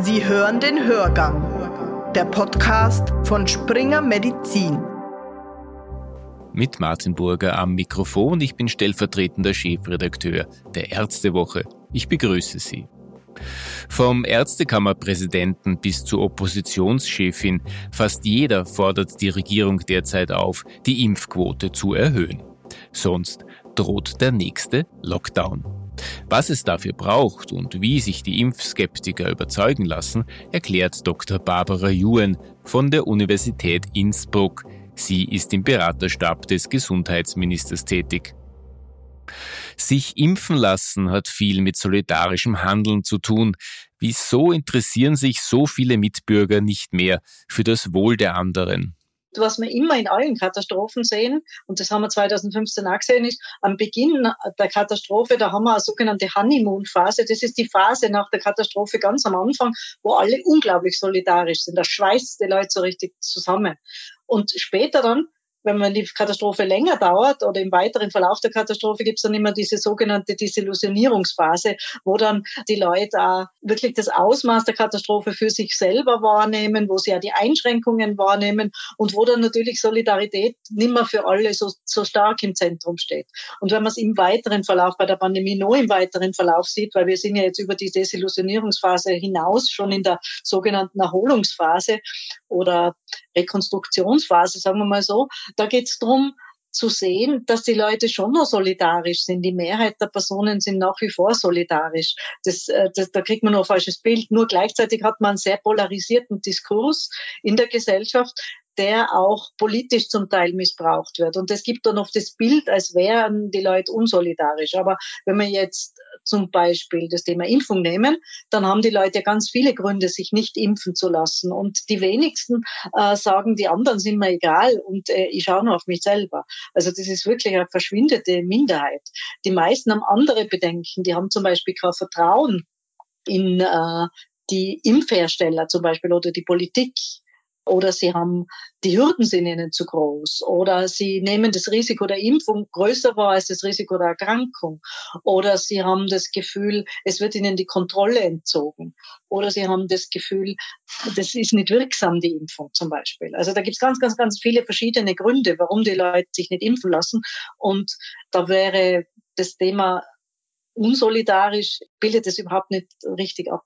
Sie hören den Hörgang, der Podcast von Springer Medizin. Mit Martin Burger am Mikrofon. Ich bin stellvertretender Chefredakteur der Ärztewoche. Ich begrüße Sie. Vom Ärztekammerpräsidenten bis zur Oppositionschefin, fast jeder fordert die Regierung derzeit auf, die Impfquote zu erhöhen. Sonst droht der nächste Lockdown. Was es dafür braucht und wie sich die Impfskeptiker überzeugen lassen, erklärt Dr. Barbara Juen von der Universität Innsbruck. Sie ist im Beraterstab des Gesundheitsministers tätig. Sich impfen lassen hat viel mit solidarischem Handeln zu tun. Wieso interessieren sich so viele Mitbürger nicht mehr für das Wohl der anderen? Was wir immer in allen Katastrophen sehen, und das haben wir 2015 auch gesehen, ist, am Beginn der Katastrophe, da haben wir eine sogenannte Honeymoon-Phase. Das ist die Phase nach der Katastrophe ganz am Anfang, wo alle unglaublich solidarisch sind. Da schweißt die Leute so richtig zusammen. Und später dann wenn man die Katastrophe länger dauert oder im weiteren Verlauf der Katastrophe gibt es dann immer diese sogenannte Desillusionierungsphase, wo dann die Leute auch wirklich das Ausmaß der Katastrophe für sich selber wahrnehmen, wo sie ja die Einschränkungen wahrnehmen und wo dann natürlich Solidarität nimmer für alle so, so stark im Zentrum steht. Und wenn man es im weiteren Verlauf bei der Pandemie nur im weiteren Verlauf sieht, weil wir sind ja jetzt über die Desillusionierungsphase hinaus schon in der sogenannten Erholungsphase oder Rekonstruktionsphase, sagen wir mal so, da geht es darum, zu sehen, dass die Leute schon noch solidarisch sind. Die Mehrheit der Personen sind nach wie vor solidarisch. Das, äh, das, da kriegt man noch ein falsches Bild. Nur gleichzeitig hat man einen sehr polarisierten Diskurs in der Gesellschaft, der auch politisch zum Teil missbraucht wird. Und es gibt dann oft das Bild, als wären die Leute unsolidarisch. Aber wenn wir jetzt zum Beispiel das Thema Impfung nehmen, dann haben die Leute ganz viele Gründe, sich nicht impfen zu lassen. Und die wenigsten äh, sagen, die anderen sind mir egal und äh, ich schaue nur auf mich selber. Also das ist wirklich eine verschwindende Minderheit. Die meisten haben andere Bedenken. Die haben zum Beispiel kein Vertrauen in äh, die Impfhersteller zum Beispiel oder die Politik oder sie haben, die Hürden sind ihnen zu groß oder sie nehmen das Risiko der Impfung größer wahr als das Risiko der Erkrankung oder sie haben das Gefühl, es wird ihnen die Kontrolle entzogen oder sie haben das Gefühl, das ist nicht wirksam, die Impfung zum Beispiel. Also da gibt es ganz, ganz, ganz viele verschiedene Gründe, warum die Leute sich nicht impfen lassen und da wäre das Thema unsolidarisch, bildet es überhaupt nicht richtig ab.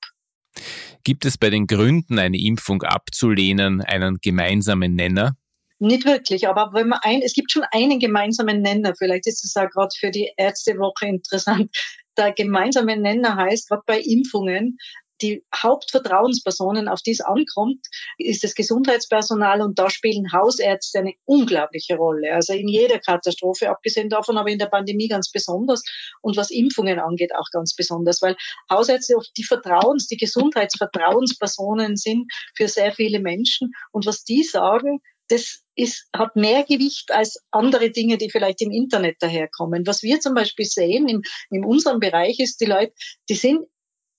Gibt es bei den Gründen, eine Impfung abzulehnen, einen gemeinsamen Nenner? Nicht wirklich, aber wenn man ein, es gibt schon einen gemeinsamen Nenner. Vielleicht ist es auch gerade für die Ärztewoche interessant. Der gemeinsame Nenner heißt, gerade bei Impfungen, die Hauptvertrauenspersonen, auf die es ankommt, ist das Gesundheitspersonal und da spielen Hausärzte eine unglaubliche Rolle. Also in jeder Katastrophe, abgesehen davon, aber in der Pandemie ganz besonders und was Impfungen angeht auch ganz besonders, weil Hausärzte oft die Vertrauens, die Gesundheitsvertrauenspersonen sind für sehr viele Menschen und was die sagen, das ist, hat mehr Gewicht als andere Dinge, die vielleicht im Internet daherkommen. Was wir zum Beispiel sehen in, in unserem Bereich ist, die Leute, die sind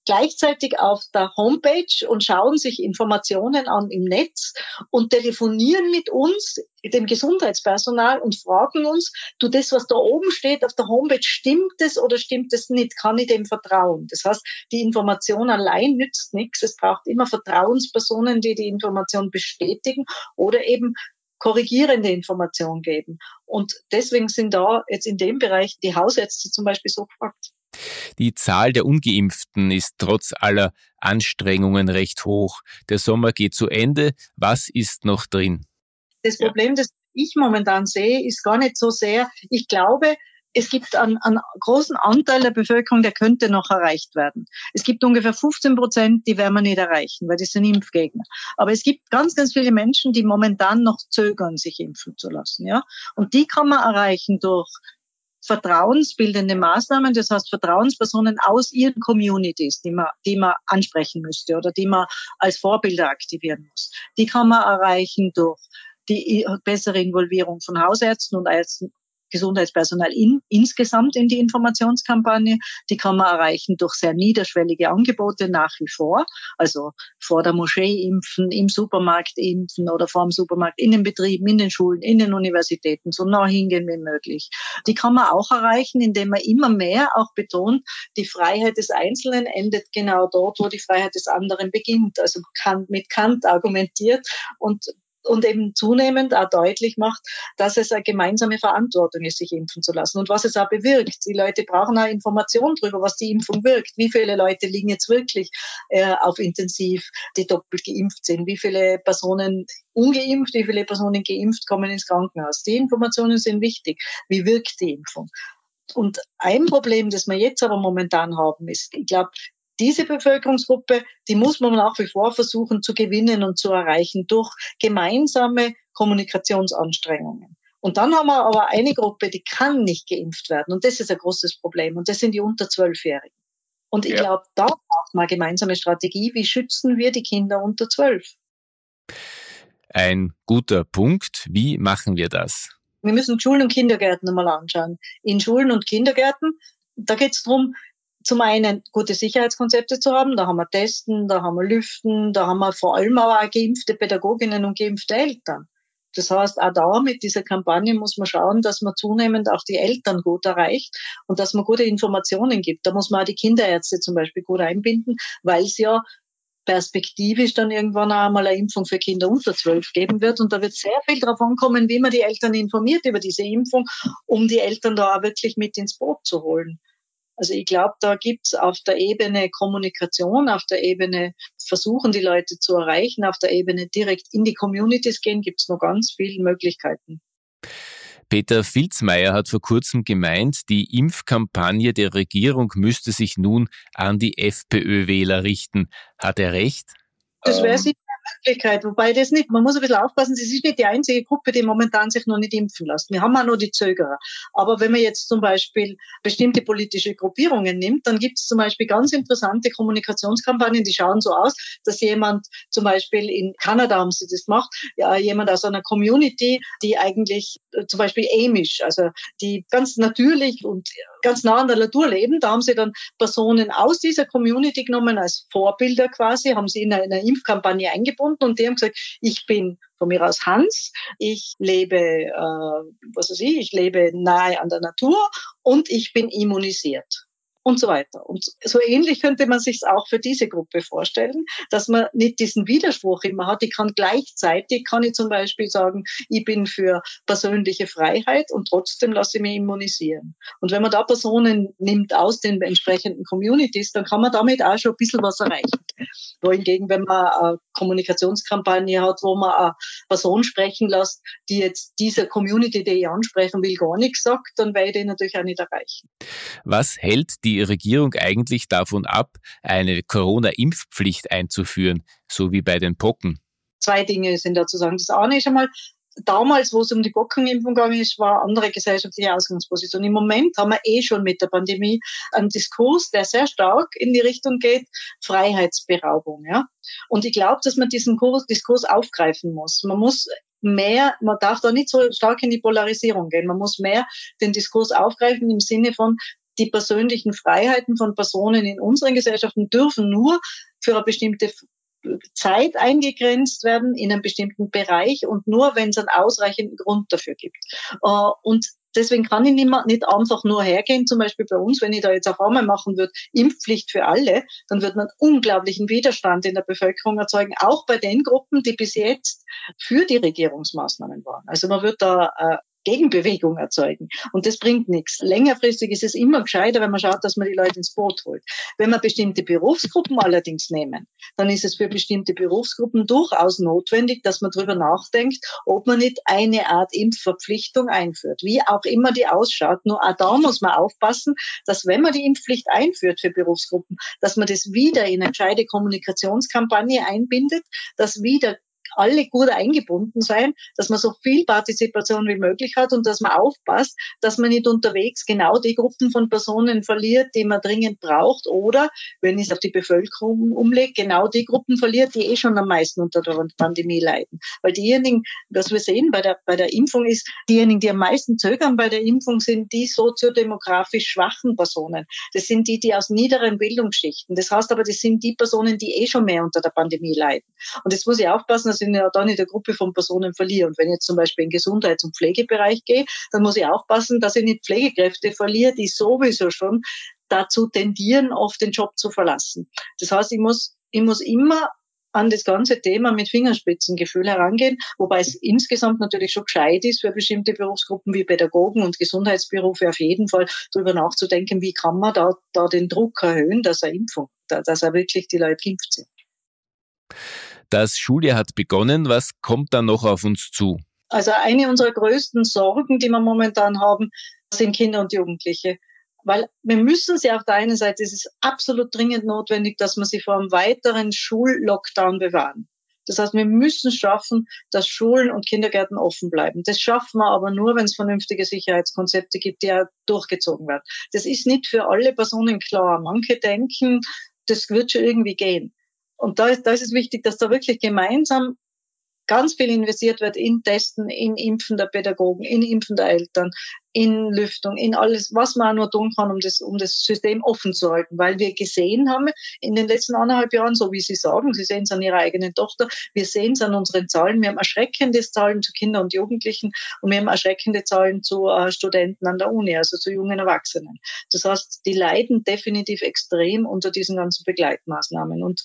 gleichzeitig auf der Homepage und schauen sich Informationen an im Netz und telefonieren mit uns, dem Gesundheitspersonal und fragen uns, du, das, was da oben steht auf der Homepage, stimmt es oder stimmt es nicht? Kann ich dem vertrauen? Das heißt, die Information allein nützt nichts. Es braucht immer Vertrauenspersonen, die die Information bestätigen oder eben korrigierende Information geben. Und deswegen sind da jetzt in dem Bereich die Hausärzte zum Beispiel so gefragt. Die Zahl der ungeimpften ist trotz aller Anstrengungen recht hoch. Der Sommer geht zu Ende. Was ist noch drin? Das Problem, das ich momentan sehe, ist gar nicht so sehr, ich glaube, es gibt einen, einen großen Anteil der Bevölkerung, der könnte noch erreicht werden. Es gibt ungefähr 15 Prozent, die werden wir nicht erreichen, weil die sind Impfgegner. Aber es gibt ganz, ganz viele Menschen, die momentan noch zögern, sich impfen zu lassen. Ja? Und die kann man erreichen durch vertrauensbildende Maßnahmen, das heißt Vertrauenspersonen aus ihren Communities, die man, die man ansprechen müsste oder die man als Vorbilder aktivieren muss. Die kann man erreichen durch die bessere Involvierung von Hausärzten und Ärzten Gesundheitspersonal in, insgesamt in die Informationskampagne. Die kann man erreichen durch sehr niederschwellige Angebote nach wie vor. Also vor der Moschee impfen, im Supermarkt impfen oder vor dem Supermarkt, in den Betrieben, in den Schulen, in den Universitäten, so nah hingehen wie möglich. Die kann man auch erreichen, indem man immer mehr auch betont, die Freiheit des Einzelnen endet genau dort, wo die Freiheit des anderen beginnt. Also mit Kant argumentiert und und eben zunehmend auch deutlich macht, dass es eine gemeinsame Verantwortung ist, sich impfen zu lassen und was es auch bewirkt. Die Leute brauchen auch Informationen darüber, was die Impfung wirkt. Wie viele Leute liegen jetzt wirklich äh, auf Intensiv, die doppelt geimpft sind? Wie viele Personen ungeimpft, wie viele Personen geimpft kommen ins Krankenhaus? Die Informationen sind wichtig. Wie wirkt die Impfung? Und ein Problem, das wir jetzt aber momentan haben, ist, ich glaube, diese Bevölkerungsgruppe, die muss man nach wie vor versuchen zu gewinnen und zu erreichen durch gemeinsame Kommunikationsanstrengungen. Und dann haben wir aber eine Gruppe, die kann nicht geimpft werden. Und das ist ein großes Problem. Und das sind die unter Zwölfjährigen. Und ich ja. glaube, da braucht man eine gemeinsame Strategie. Wie schützen wir die Kinder unter zwölf? Ein guter Punkt. Wie machen wir das? Wir müssen Schulen und Kindergärten einmal anschauen. In Schulen und Kindergärten, da geht es darum, zum einen gute Sicherheitskonzepte zu haben, da haben wir Testen, da haben wir Lüften, da haben wir vor allem aber auch geimpfte Pädagoginnen und geimpfte Eltern. Das heißt, auch da mit dieser Kampagne muss man schauen, dass man zunehmend auch die Eltern gut erreicht und dass man gute Informationen gibt. Da muss man auch die Kinderärzte zum Beispiel gut einbinden, weil es ja perspektivisch dann irgendwann auch einmal eine Impfung für Kinder unter zwölf geben wird. Und da wird sehr viel darauf ankommen, wie man die Eltern informiert über diese Impfung, um die Eltern da auch wirklich mit ins Boot zu holen. Also ich glaube, da gibt's auf der Ebene Kommunikation, auf der Ebene versuchen, die Leute zu erreichen, auf der Ebene direkt in die Communities gehen, gibt's noch ganz viele Möglichkeiten. Peter Filzmeier hat vor kurzem gemeint, die Impfkampagne der Regierung müsste sich nun an die FPÖ-Wähler richten. Hat er recht? Das wäre ähm. Möglichkeit, wobei das nicht, man muss ein bisschen aufpassen, sie ist nicht die einzige Gruppe, die momentan sich noch nicht impfen lässt. Wir haben auch noch die Zögerer. Aber wenn man jetzt zum Beispiel bestimmte politische Gruppierungen nimmt, dann gibt es zum Beispiel ganz interessante Kommunikationskampagnen, die schauen so aus, dass jemand zum Beispiel in Kanada haben sie das gemacht, ja, jemand aus einer Community, die eigentlich äh, zum Beispiel Amish, also die ganz natürlich und ganz nah an der Natur leben, da haben sie dann Personen aus dieser Community genommen als Vorbilder quasi, haben sie in einer Impfkampagne eingebunden und die haben gesagt, ich bin von mir aus Hans, ich lebe, äh, was weiß ich, ich lebe nahe an der Natur und ich bin immunisiert und so weiter. Und so ähnlich könnte man sich auch für diese Gruppe vorstellen, dass man nicht diesen Widerspruch immer hat. Ich kann gleichzeitig, kann ich zum Beispiel sagen, ich bin für persönliche Freiheit und trotzdem lasse ich mich immunisieren. Und wenn man da Personen nimmt aus den entsprechenden Communities, dann kann man damit auch schon ein bisschen was erreichen. Wohingegen, wenn man eine Kommunikationskampagne hat, wo man eine Person sprechen lässt, die jetzt dieser Community, die ich ansprechen will, gar nichts sagt, dann werde ich natürlich auch nicht erreichen. Was hält die die Regierung eigentlich davon ab, eine Corona-Impfpflicht einzuführen, so wie bei den Pocken? Zwei Dinge sind da zu sagen. Das eine ist einmal, damals, wo es um die Pockenimpfung gegangen ist, war andere gesellschaftliche Ausgangsposition. Im Moment haben wir eh schon mit der Pandemie einen Diskurs, der sehr stark in die Richtung geht, Freiheitsberaubung. Ja? Und ich glaube, dass man diesen Diskurs aufgreifen muss. Man muss mehr, man darf da nicht so stark in die Polarisierung gehen. Man muss mehr den Diskurs aufgreifen im Sinne von, die persönlichen Freiheiten von Personen in unseren Gesellschaften dürfen nur für eine bestimmte Zeit eingegrenzt werden in einem bestimmten Bereich und nur, wenn es einen ausreichenden Grund dafür gibt. Äh, und deswegen kann ich nicht einfach nur hergehen, zum Beispiel bei uns, wenn ich da jetzt auf einmal machen würde, Impfpflicht für alle, dann wird man unglaublichen Widerstand in der Bevölkerung erzeugen, auch bei den Gruppen, die bis jetzt für die Regierungsmaßnahmen waren. Also man wird da äh, Gegenbewegung erzeugen. Und das bringt nichts. Längerfristig ist es immer gescheiter, wenn man schaut, dass man die Leute ins Boot holt. Wenn wir bestimmte Berufsgruppen allerdings nehmen, dann ist es für bestimmte Berufsgruppen durchaus notwendig, dass man darüber nachdenkt, ob man nicht eine Art Impfverpflichtung einführt. Wie auch immer die ausschaut. Nur auch da muss man aufpassen, dass wenn man die Impfpflicht einführt für Berufsgruppen, dass man das wieder in eine gescheite Kommunikationskampagne einbindet, dass wieder alle gut eingebunden sein, dass man so viel Partizipation wie möglich hat und dass man aufpasst, dass man nicht unterwegs genau die Gruppen von Personen verliert, die man dringend braucht oder, wenn ich es auf die Bevölkerung umlege, genau die Gruppen verliert, die eh schon am meisten unter der Pandemie leiden. Weil diejenigen, was wir sehen bei der, bei der Impfung ist, diejenigen, die am meisten zögern bei der Impfung, sind die soziodemografisch schwachen Personen. Das sind die, die aus niederen Bildungsschichten. Das heißt aber, das sind die Personen, die eh schon mehr unter der Pandemie leiden. Und jetzt muss ich aufpassen, dass ich ja da nicht eine Gruppe von Personen verliere. Und wenn ich jetzt zum Beispiel in den Gesundheits- und Pflegebereich gehe, dann muss ich aufpassen, dass ich nicht Pflegekräfte verliere, die sowieso schon dazu tendieren, oft den Job zu verlassen. Das heißt, ich muss, ich muss immer an das ganze Thema mit Fingerspitzengefühl herangehen, wobei es insgesamt natürlich schon gescheit ist für bestimmte Berufsgruppen wie Pädagogen und Gesundheitsberufe auf jeden Fall darüber nachzudenken, wie kann man da, da den Druck erhöhen, dass er Impfung, dass er wirklich die Leute impft sind. Das Schuljahr hat begonnen. Was kommt dann noch auf uns zu? Also eine unserer größten Sorgen, die wir momentan haben, sind Kinder und Jugendliche. Weil wir müssen sie auf der einen Seite, es ist absolut dringend notwendig, dass wir sie vor einem weiteren Schullockdown bewahren. Das heißt, wir müssen schaffen, dass Schulen und Kindergärten offen bleiben. Das schaffen wir aber nur, wenn es vernünftige Sicherheitskonzepte gibt, die ja durchgezogen werden. Das ist nicht für alle Personen klar. Manche denken, das wird schon irgendwie gehen. Und da ist, da ist es wichtig, dass da wirklich gemeinsam ganz viel investiert wird in Testen, in Impfen der Pädagogen, in Impfen der Eltern, in Lüftung, in alles, was man nur tun kann, um das, um das System offen zu halten. Weil wir gesehen haben in den letzten anderthalb Jahren, so wie Sie sagen, Sie sehen es an Ihrer eigenen Tochter, wir sehen es an unseren Zahlen. Wir haben erschreckende Zahlen zu Kindern und Jugendlichen und wir haben erschreckende Zahlen zu äh, Studenten an der Uni, also zu jungen Erwachsenen. Das heißt, die leiden definitiv extrem unter diesen ganzen Begleitmaßnahmen. Und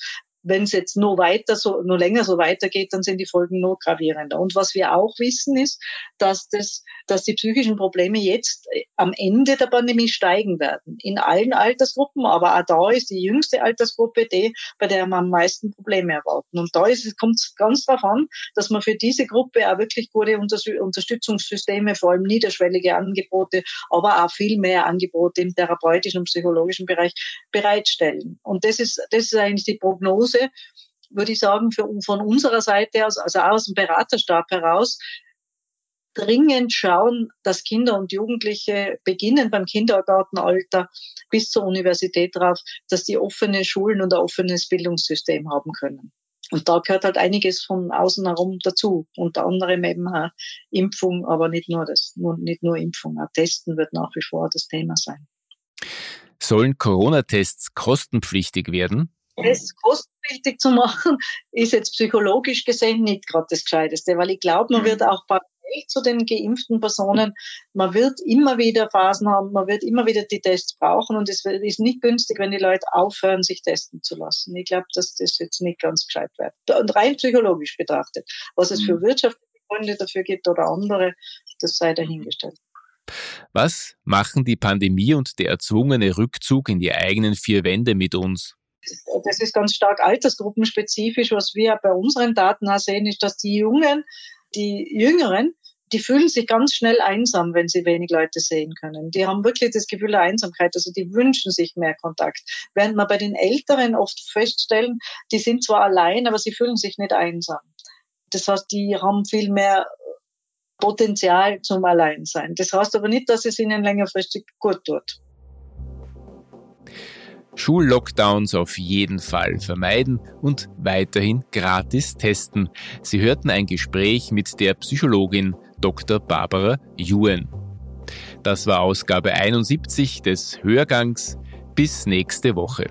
wenn es jetzt nur weiter so, nur länger so weitergeht, dann sind die Folgen nur gravierender. Und was wir auch wissen ist, dass das, dass die psychischen Probleme jetzt äh, am Ende der Pandemie steigen werden. In allen Altersgruppen, aber auch da ist die jüngste Altersgruppe die, bei der wir am meisten Probleme erwarten. Und da kommt es ganz darauf an, dass man für diese Gruppe auch wirklich gute Unterstützungssysteme, vor allem niederschwellige Angebote, aber auch viel mehr Angebote im therapeutischen und psychologischen Bereich bereitstellen. Und das ist, das ist eigentlich die Prognose, Punkte, würde ich sagen, für, von unserer Seite aus, also aus dem Beraterstab heraus, dringend schauen, dass Kinder und Jugendliche beginnen beim Kindergartenalter bis zur Universität drauf, dass die offene Schulen und ein offenes Bildungssystem haben können. Und da gehört halt einiges von außen herum dazu. Unter anderem eben auch Impfung, aber nicht nur das, nicht nur Impfung. Auch Testen wird nach wie vor das Thema sein. Sollen Corona-Tests kostenpflichtig werden? Das kostenpflichtig zu machen, ist jetzt psychologisch gesehen nicht gerade das Gescheiteste, weil ich glaube, man wird mhm. auch parallel zu den geimpften Personen, man wird immer wieder Phasen haben, man wird immer wieder die Tests brauchen und es ist nicht günstig, wenn die Leute aufhören, sich testen zu lassen. Ich glaube, dass das jetzt nicht ganz gescheit wird. Und rein psychologisch betrachtet, was es für mhm. wirtschaftliche Gründe dafür gibt oder andere, das sei dahingestellt. Was machen die Pandemie und der erzwungene Rückzug in die eigenen vier Wände mit uns? Das ist ganz stark altersgruppenspezifisch. Was wir bei unseren Daten auch sehen, ist, dass die Jungen, die Jüngeren, die fühlen sich ganz schnell einsam, wenn sie wenig Leute sehen können. Die haben wirklich das Gefühl der Einsamkeit, also die wünschen sich mehr Kontakt. Während man bei den Älteren oft feststellen, die sind zwar allein, aber sie fühlen sich nicht einsam. Das heißt, die haben viel mehr Potenzial zum Alleinsein. Das heißt aber nicht, dass es ihnen längerfristig gut tut. Schullockdowns auf jeden Fall vermeiden und weiterhin gratis testen. Sie hörten ein Gespräch mit der Psychologin Dr. Barbara Yuen. Das war Ausgabe 71 des Hörgangs. Bis nächste Woche.